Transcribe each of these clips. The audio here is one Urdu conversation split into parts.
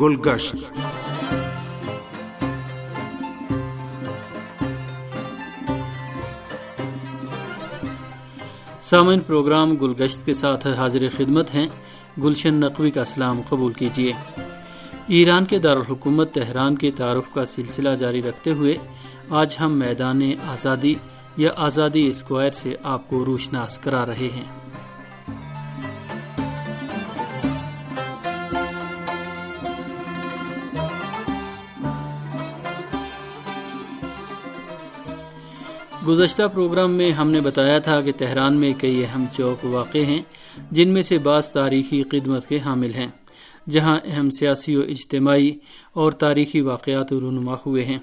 گلگشت۔ سامن پروگرام گلگشت کے ساتھ حاضر خدمت ہیں۔ گلشن نقوی کا سلام قبول کیجیے۔ ایران کے دارالحکومت تہران کے تعارف کا سلسلہ جاری رکھتے ہوئے آج ہم میدان آزادی یا آزادی اسکوائر سے آپ کو روشناس کرا رہے ہیں۔ گزشتہ پروگرام میں ہم نے بتایا تھا کہ تہران میں کئی اہم چوک واقع ہیں، جن میں سے بعض تاریخی خدمت کے حامل ہیں، جہاں اہم سیاسی و اجتماعی اور تاریخی واقعات رونما ہوئے ہیں۔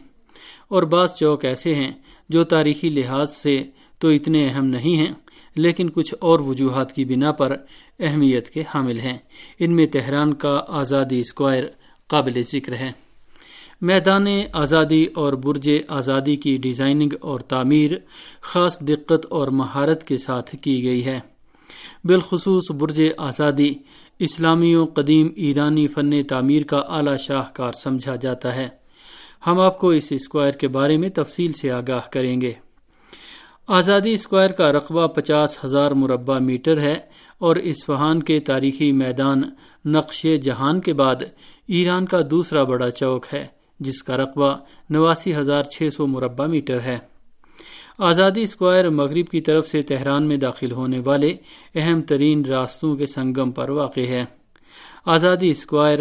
اور بعض چوک ایسے ہیں جو تاریخی لحاظ سے تو اتنے اہم نہیں ہیں، لیکن کچھ اور وجوہات کی بنا پر اہمیت کے حامل ہیں۔ ان میں تہران کا آزادی اسکوائر قابل ذکر ہے۔ میدان آزادی اور برج آزادی کی ڈیزائننگ اور تعمیر خاص دقت اور مہارت کے ساتھ کی گئی ہے۔ بالخصوص برج آزادی، اسلامی و قدیم ایرانی فن تعمیر کا اعلی شاہکار سمجھا جاتا ہے۔ ہم آپ کو اس اسکوائر کے بارے میں تفصیل سے آگاہ کریں گے۔ آزادی اسکوائر کا رقبہ پچاس ہزار مربع میٹر ہے اور اسفہان کے تاریخی میدان نقش جہان کے بعد ایران کا دوسرا بڑا چوک ہے۔ جس کا رقبہ نواسی ہزار چھ سو مربع میٹر ہے۔ آزادی اسکوائر مغرب کی طرف سے تہران میں داخل ہونے والے اہم ترین راستوں کے سنگم پر واقع ہے۔ آزادی اسکوائر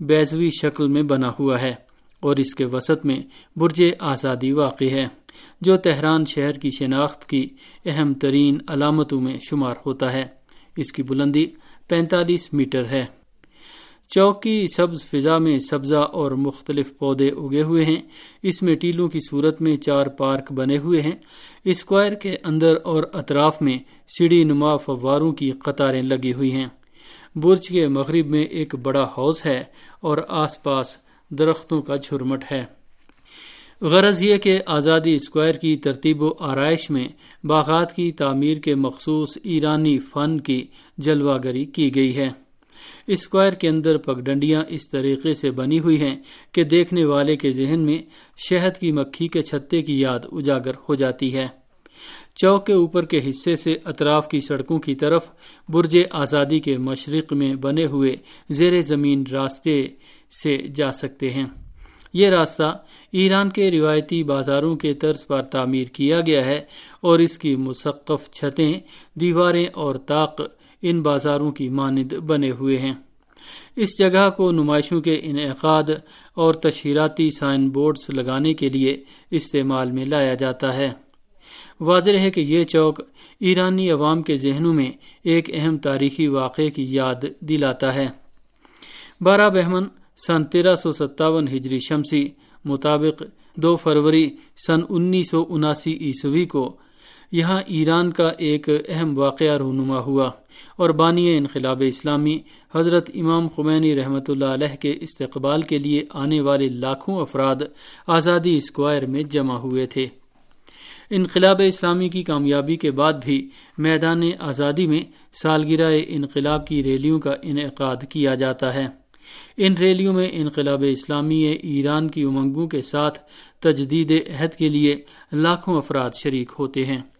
بیزوی شکل میں بنا ہوا ہے اور اس کے وسط میں برج آزادی واقع ہے، جو تہران شہر کی شناخت کی اہم ترین علامتوں میں شمار ہوتا ہے۔ اس کی بلندی پینتالیس میٹر ہے۔ چوک کی سبز فضا میں سبزہ اور مختلف پودے اگے ہوئے ہیں۔ اس میں ٹیلوں کی صورت میں چار پارک بنے ہوئے ہیں۔ اسکوائر کے اندر اور اطراف میں سیڑھی نما فواروں کی قطاریں لگی ہوئی ہیں۔ برج کے مغرب میں ایک بڑا ہاؤس ہے اور آس پاس درختوں کا جھرمٹ ہے۔ غرض یہ کہ آزادی اسکوائر کی ترتیب و آرائش میں باغات کی تعمیر کے مخصوص ایرانی فن کی جلوہ گری کی گئی ہے۔ اسکوائر کے اندر پگڈنڈیاں اس طریقے سے بنی ہوئی ہیں کہ دیکھنے والے کے ذہن میں شہد کی مکھی کے چھتے کی یاد اجاگر ہو جاتی ہے۔ چوک کے اوپر کے حصے سے اطراف کی سڑکوں کی طرف برج آزادی کے مشرق میں بنے ہوئے زیر زمین راستے سے جا سکتے ہیں۔ یہ راستہ ایران کے روایتی بازاروں کے طرز پر تعمیر کیا گیا ہے اور اس کی مسقف چھتیں، دیواریں اور طاق ان بازاروں کی مانند بنے ہوئے ہیں۔ اس جگہ کو نمائشوں کے انعقاد اور تشہیراتی سائن بورڈز لگانے کے لیے استعمال میں لایا جاتا ہے۔ واضح ہے کہ یہ چوک ایرانی عوام کے ذہنوں میں ایک اہم تاریخی واقعے کی یاد دلاتا ہے۔ بارہ بہمن سن تیرہ سو ستاون ہجری شمسی مطابق دو فروری سن انیس سو اناسی عیسوی کو یہاں ایران کا ایک اہم واقعہ رونما ہوا۔ اور بانی انقلاب اسلامی حضرت امام خمینی رحمۃ اللہ علیہ کے استقبال کے لیے آنے والے لاکھوں افراد آزادی اسکوائر میں جمع ہوئے تھے۔ انقلاب اسلامی کی کامیابی کے بعد بھی میدان آزادی میں سالگرہ انقلاب کی ریلیوں کا انعقاد کیا جاتا ہے۔ ان ریلیوں میں انقلاب اسلامی ایران کی امنگوں کے ساتھ تجدید عہد کے لیے لاکھوں افراد شریک ہوتے ہیں۔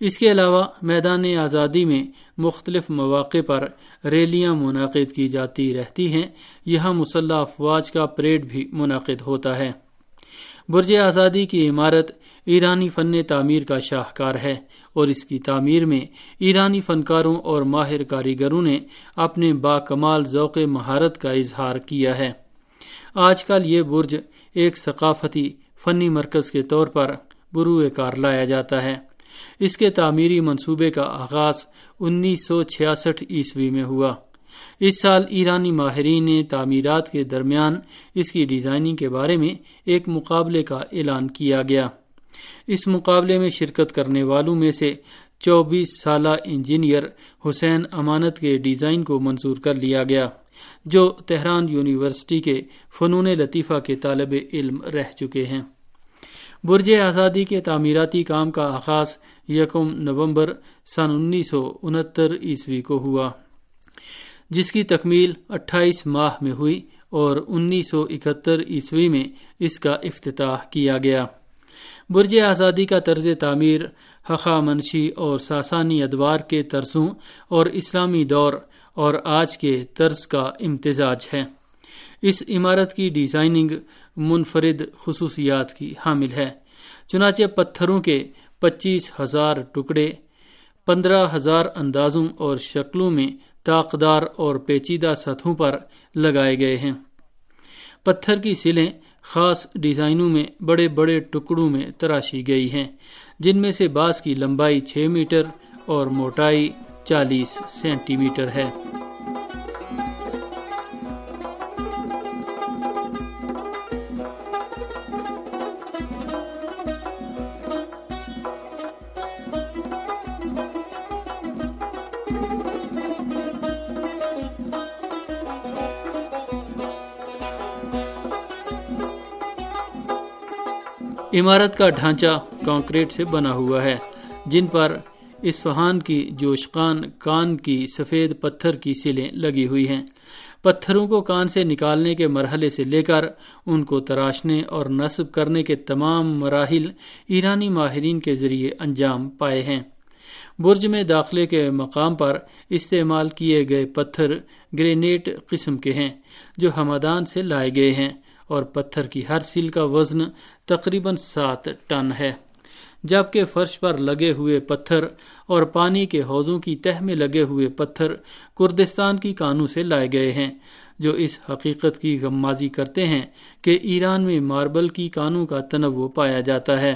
اس کے علاوہ میدان آزادی میں مختلف مواقع پر ریلیاں منعقد کی جاتی رہتی ہیں۔ یہاں مسلح افواج کا پریڈ بھی منعقد ہوتا ہے۔ برج آزادی کی عمارت ایرانی فن تعمیر کا شاہکار ہے اور اس کی تعمیر میں ایرانی فنکاروں اور ماہر کاریگروں نے اپنے با کمال ذوق مہارت کا اظہار کیا ہے۔ آج کل یہ برج ایک ثقافتی فنی مرکز کے طور پر بروئے کار لایا جاتا ہے۔ اس کے تعمیری منصوبے کا آغاز انیس سو چھیاسٹھ عیسوی میں ہوا۔ اس سال ایرانی ماہرین نے تعمیرات کے درمیان اس کی ڈیزائننگ کے بارے میں ایک مقابلے کا اعلان کیا گیا۔ اس مقابلے میں شرکت کرنے والوں میں سے چوبیس سالہ انجینئر حسین امانت کے ڈیزائن کو منظور کر لیا گیا، جو تہران یونیورسٹی کے فنون لطیفہ کے طالب علم رہ چکے ہیں۔ برج آزادی کے تعمیراتی کام کا آغاز یکم نومبر سن انیس سو انہتر عیسوی کو ہوا، جس کی تکمیل اٹھائیس ماہ میں ہوئی اور انیس سو اکہتر عیسوی میں اس کا افتتاح کیا گیا۔ برج آزادی کا طرز تعمیر حقا منشی اور ساسانی ادوار کے طرزوں اور اسلامی دور اور آج کے طرز کا امتزاج ہے۔ اس عمارت کی ڈیزائننگ منفرد خصوصیات کی حامل ہے۔ چنانچہ پتھروں کے پچیس ہزار ٹکڑے، پندرہ ہزار اندازوں اور شکلوں میں طاقدار اور پیچیدہ سطحوں پر لگائے گئے ہیں۔ پتھر کی سلیں خاص ڈیزائنوں میں بڑے بڑے ٹکڑوں میں تراشی گئی ہیں، جن میں سے بعض کی لمبائی چھ میٹر اور موٹائی چالیس سینٹی میٹر ہے۔ عمارت کا ڈھانچہ کانکریٹ سے بنا ہوا ہے، جن پر اسفہان کی جوشقان، کان کی سفید پتھر کی سلیں لگی ہوئی ہیں۔ پتھروں کو کان سے نکالنے کے مرحلے سے لے کر ان کو تراشنے اور نصب کرنے کے تمام مراحل ایرانی ماہرین کے ذریعے انجام پائے ہیں۔ برج میں داخلے کے مقام پر استعمال کیے گئے پتھر گرینیٹ قسم کے ہیں، جو ہمادان سے لائے گئے ہیں۔ اور پتھر کی ہر سیل کا وزن تقریباً سات ٹن ہے۔ جبکہ فرش پر لگے ہوئے پتھر اور پانی کے حوضوں کی تہ میں لگے ہوئے پتھر کردستان کی کانوں سے لائے گئے ہیں، جو اس حقیقت کی غمازی کرتے ہیں کہ ایران میں ماربل کی کانوں کا تنوع پایا جاتا ہے۔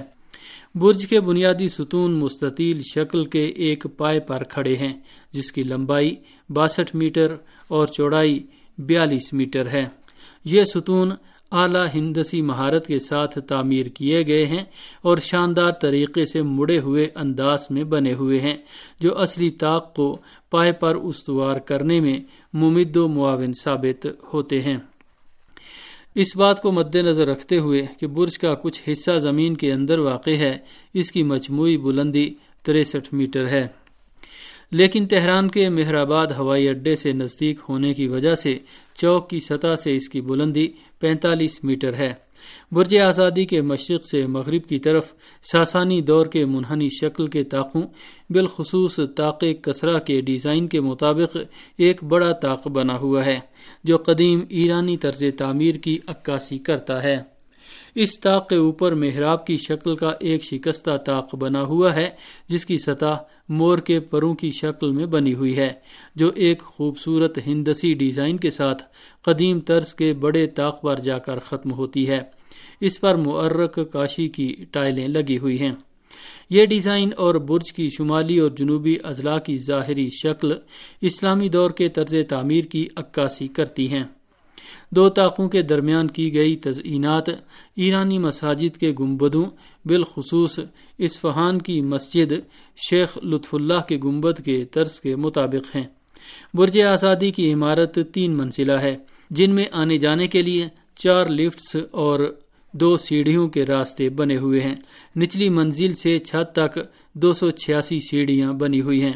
برج کے بنیادی ستون مستطیل شکل کے ایک پائے پر کھڑے ہیں، جس کی لمبائی باسٹھ میٹر اور چوڑائی بیالیس میٹر ہے۔ یہ ستون اعلی ہندسی مہارت کے ساتھ تعمیر کیے گئے ہیں اور شاندار طریقے سے مڑے ہوئے انداز میں بنے ہوئے ہیں، جو اصلی طاق کو پائے پر استوار کرنے میں ممد و معاون ثابت ہوتے ہیں۔ اس بات کو مد نظر رکھتے ہوئے کہ برج کا کچھ حصہ زمین کے اندر واقع ہے، اس کی مجموعی بلندی تریسٹھ میٹر ہے۔ لیکن تہران کے مہرآباد ہوائی اڈے سے نزدیک ہونے کی وجہ سے چوک کی سطح سے اس کی بلندی پینتالیس میٹر ہے۔ برج آزادی کے مشرق سے مغرب کی طرف ساسانی دور کے منحنی شکل کے طاقوں، بالخصوص طاق کسرا کے ڈیزائن کے مطابق ایک بڑا طاق بنا ہوا ہے، جو قدیم ایرانی طرز تعمیر کی عکاسی کرتا ہے۔ اس طاق کے اوپر محراب کی شکل کا ایک شکستہ طاق بنا ہوا ہے، جس کی سطح مور کے پروں کی شکل میں بنی ہوئی ہے، جو ایک خوبصورت ہندسی ڈیزائن کے ساتھ قدیم طرز کے بڑے طاق پر جا کر ختم ہوتی ہے۔ اس پر معرک کاشی کی ٹائلیں لگی ہوئی ہیں۔ یہ ڈیزائن اور برج کی شمالی اور جنوبی اضلاع کی ظاہری شکل اسلامی دور کے طرز تعمیر کی عکاسی کرتی ہیں۔ دو طاقوں کے درمیان کی گئی تزئینات ایرانی مساجد کے گنبدوں بالخصوص اسفہان کی مسجد شیخ لطف اللہ کے گنبد کے طرز کے مطابق ہیں۔ برج آزادی کی عمارت تین منزلہ ہے، جن میں آنے جانے کے لیے چار لفٹس اور دو سیڑھیوں کے راستے بنے ہوئے ہیں۔ نچلی منزل سے چھت تک دو سو چھیاسی سیڑھیاں بنی ہوئی ہیں۔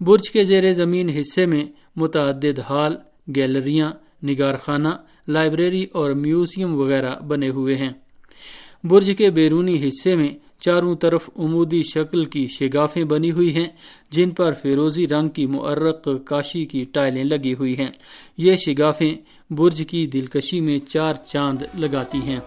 برج کے زیر زمین حصے میں متعدد ہال، گیلریاں نگارخانہ، لائبریری اور میوزیم وغیرہ بنے ہوئے ہیں۔ برج کے بیرونی حصے میں چاروں طرف عمودی شکل کی شگافیں بنی ہوئی ہیں، جن پر فیروزی رنگ کی معرق کاشی کی ٹائلیں لگی ہوئی ہیں۔ یہ شگافیں برج کی دلکشی میں چار چاند لگاتی ہیں۔